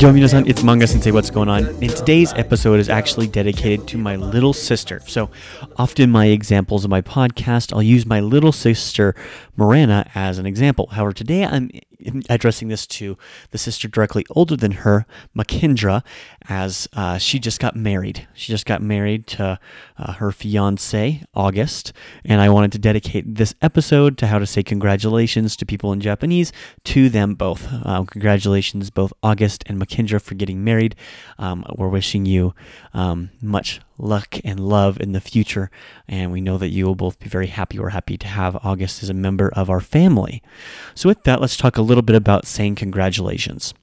Yo, minasan, it's Manga Sensei. What's going on? And today's episode is actually dedicated to my little sister. So, often my examples of my podcast, I'll use my little sister Morana as an example. However, today I'm addressing this to the sister directly older than her, Makindra, as uh, she just got married. She just got married to uh, her fiance, August, and I wanted to dedicate this episode to how to say congratulations to people in Japanese to them both. Um, congratulations, both August and Makindra, for getting married. Um, we're wishing you um, much luck and love in the future. And we know that you will both be very happy. We're happy to have August as a member of our family. So, with that, let's talk a little bit about saying congratulations.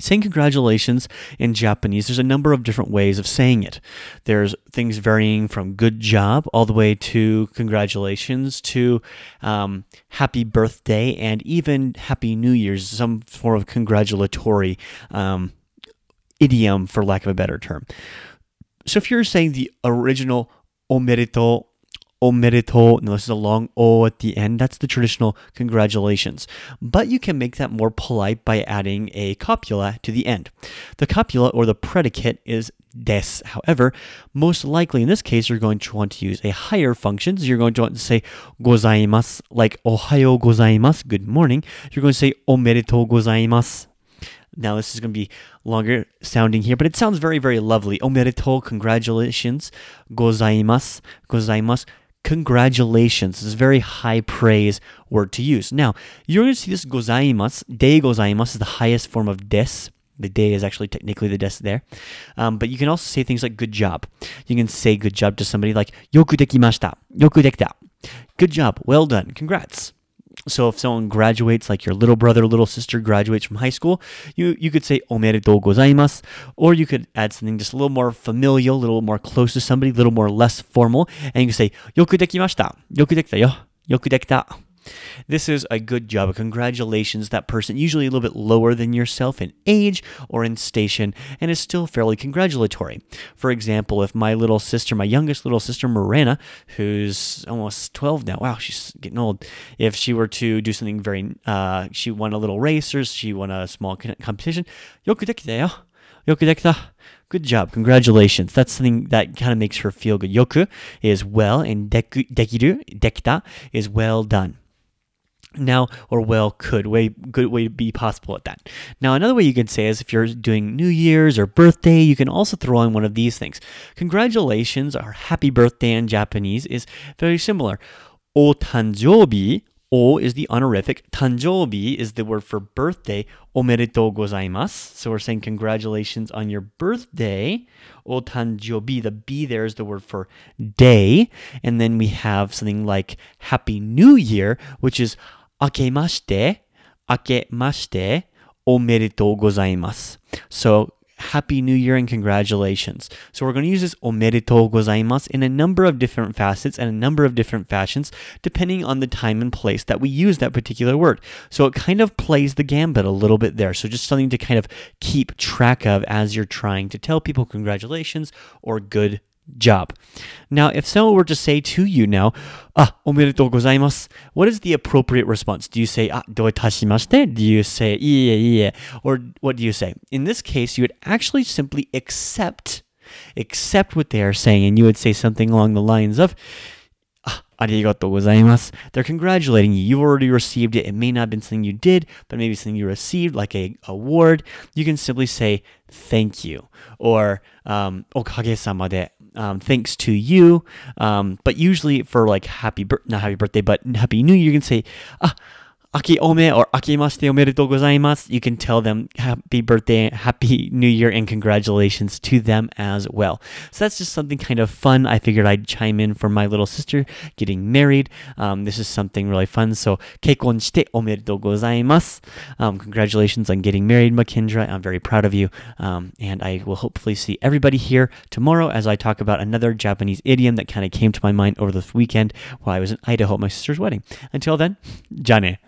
Saying congratulations in Japanese, there's a number of different ways of saying it. There's things varying from good job all the way to congratulations to um, happy birthday and even happy New Year's, some form of congratulatory um, idiom, for lack of a better term. So if you're saying the original omedetou, omedetou, no, this is a long o at the end, that's the traditional congratulations. But you can make that more polite by adding a copula to the end. The copula or the predicate is des. However, most likely in this case, you're going to want to use a higher function. So you're going to want to say gozaimasu, like ohayo gozaimasu, good morning. You're going to say omedetou gozaimasu. Now, this is going to be longer sounding here, but it sounds very, very lovely. Omedetou, congratulations. Gozaimasu, gozaimasu. Congratulations. This is a very high praise word to use. Now, you're going to see this gozaimasu. De gozaimasu is the highest form of des. The day is actually technically the des there. Um, but you can also say things like good job. You can say good job to somebody like yoku dekimashita. Yoku. Good job. Well done. Congrats. So if someone graduates, like your little brother, little sister graduates from high school, you, you could say omedetou gozaimasu, or you could add something just a little more familial, a little more close to somebody, a little more less formal, and you can say yoku dekimashita, yoku dekita yo, yoku dekita. This is a good job. Congratulations, that person, usually a little bit lower than yourself in age or in station, and is still fairly congratulatory. For example, if my little sister, my youngest little sister, Morena, who's almost 12 now, wow, she's getting old, if she were to do something very, uh, she won a little race or she won a small competition, yo, yoku dekita. Good job. Congratulations. That's something that kind of makes her feel good. Yoku is well, and deku, dekiru, dekita is well done now or well could way good way to be possible at that now another way you can say is if you're doing new year's or birthday you can also throw in one of these things congratulations or happy birthday in japanese is very similar o tanjobi O is the honorific. Tanjobi is the word for birthday. Omedetou gozaimasu. So we're saying congratulations on your birthday. O tanjobi. The B there is the word for day. And then we have something like Happy New Year, which is 明けまして、明けまして、おめでとうございます。So, Happy New Year and congratulations. So we're going to use this omedetou gozaimasu in a number of different facets and a number of different fashions, depending on the time and place that we use that particular word. So it kind of plays the gambit a little bit there. So just something to kind of keep track of as you're trying to tell people congratulations or good job. Now, if someone were to say to you now, ah, omedetou gozaimasu, what is the appropriate response? Do you say, ah, doitashimashite? Do you say, iie, iie? Or what do you say? In this case, you would actually simply accept, accept what they are saying, and you would say something along the lines of, ah, gozaimasu. They're congratulating you. You've already received it. It may not have been something you did, but maybe something you received, like a award. You can simply say thank you or um, okage-sama de um, thanks to you. Um, but usually for like happy, bir- not happy birthday, but happy new year, you can say, ah, Aki ome or akemashite omedetou gozaimasu. You can tell them happy birthday, happy new year, and congratulations to them as well. So that's just something kind of fun. I figured I'd chime in for my little sister getting married. Um, this is something really fun. So kekkon shite omedetou gozaimasu. Um, congratulations on getting married, Makindra. I'm very proud of you. Um, and I will hopefully see everybody here tomorrow as I talk about another Japanese idiom that kind of came to my mind over the weekend while I was in Idaho at my sister's wedding. Until then, jane.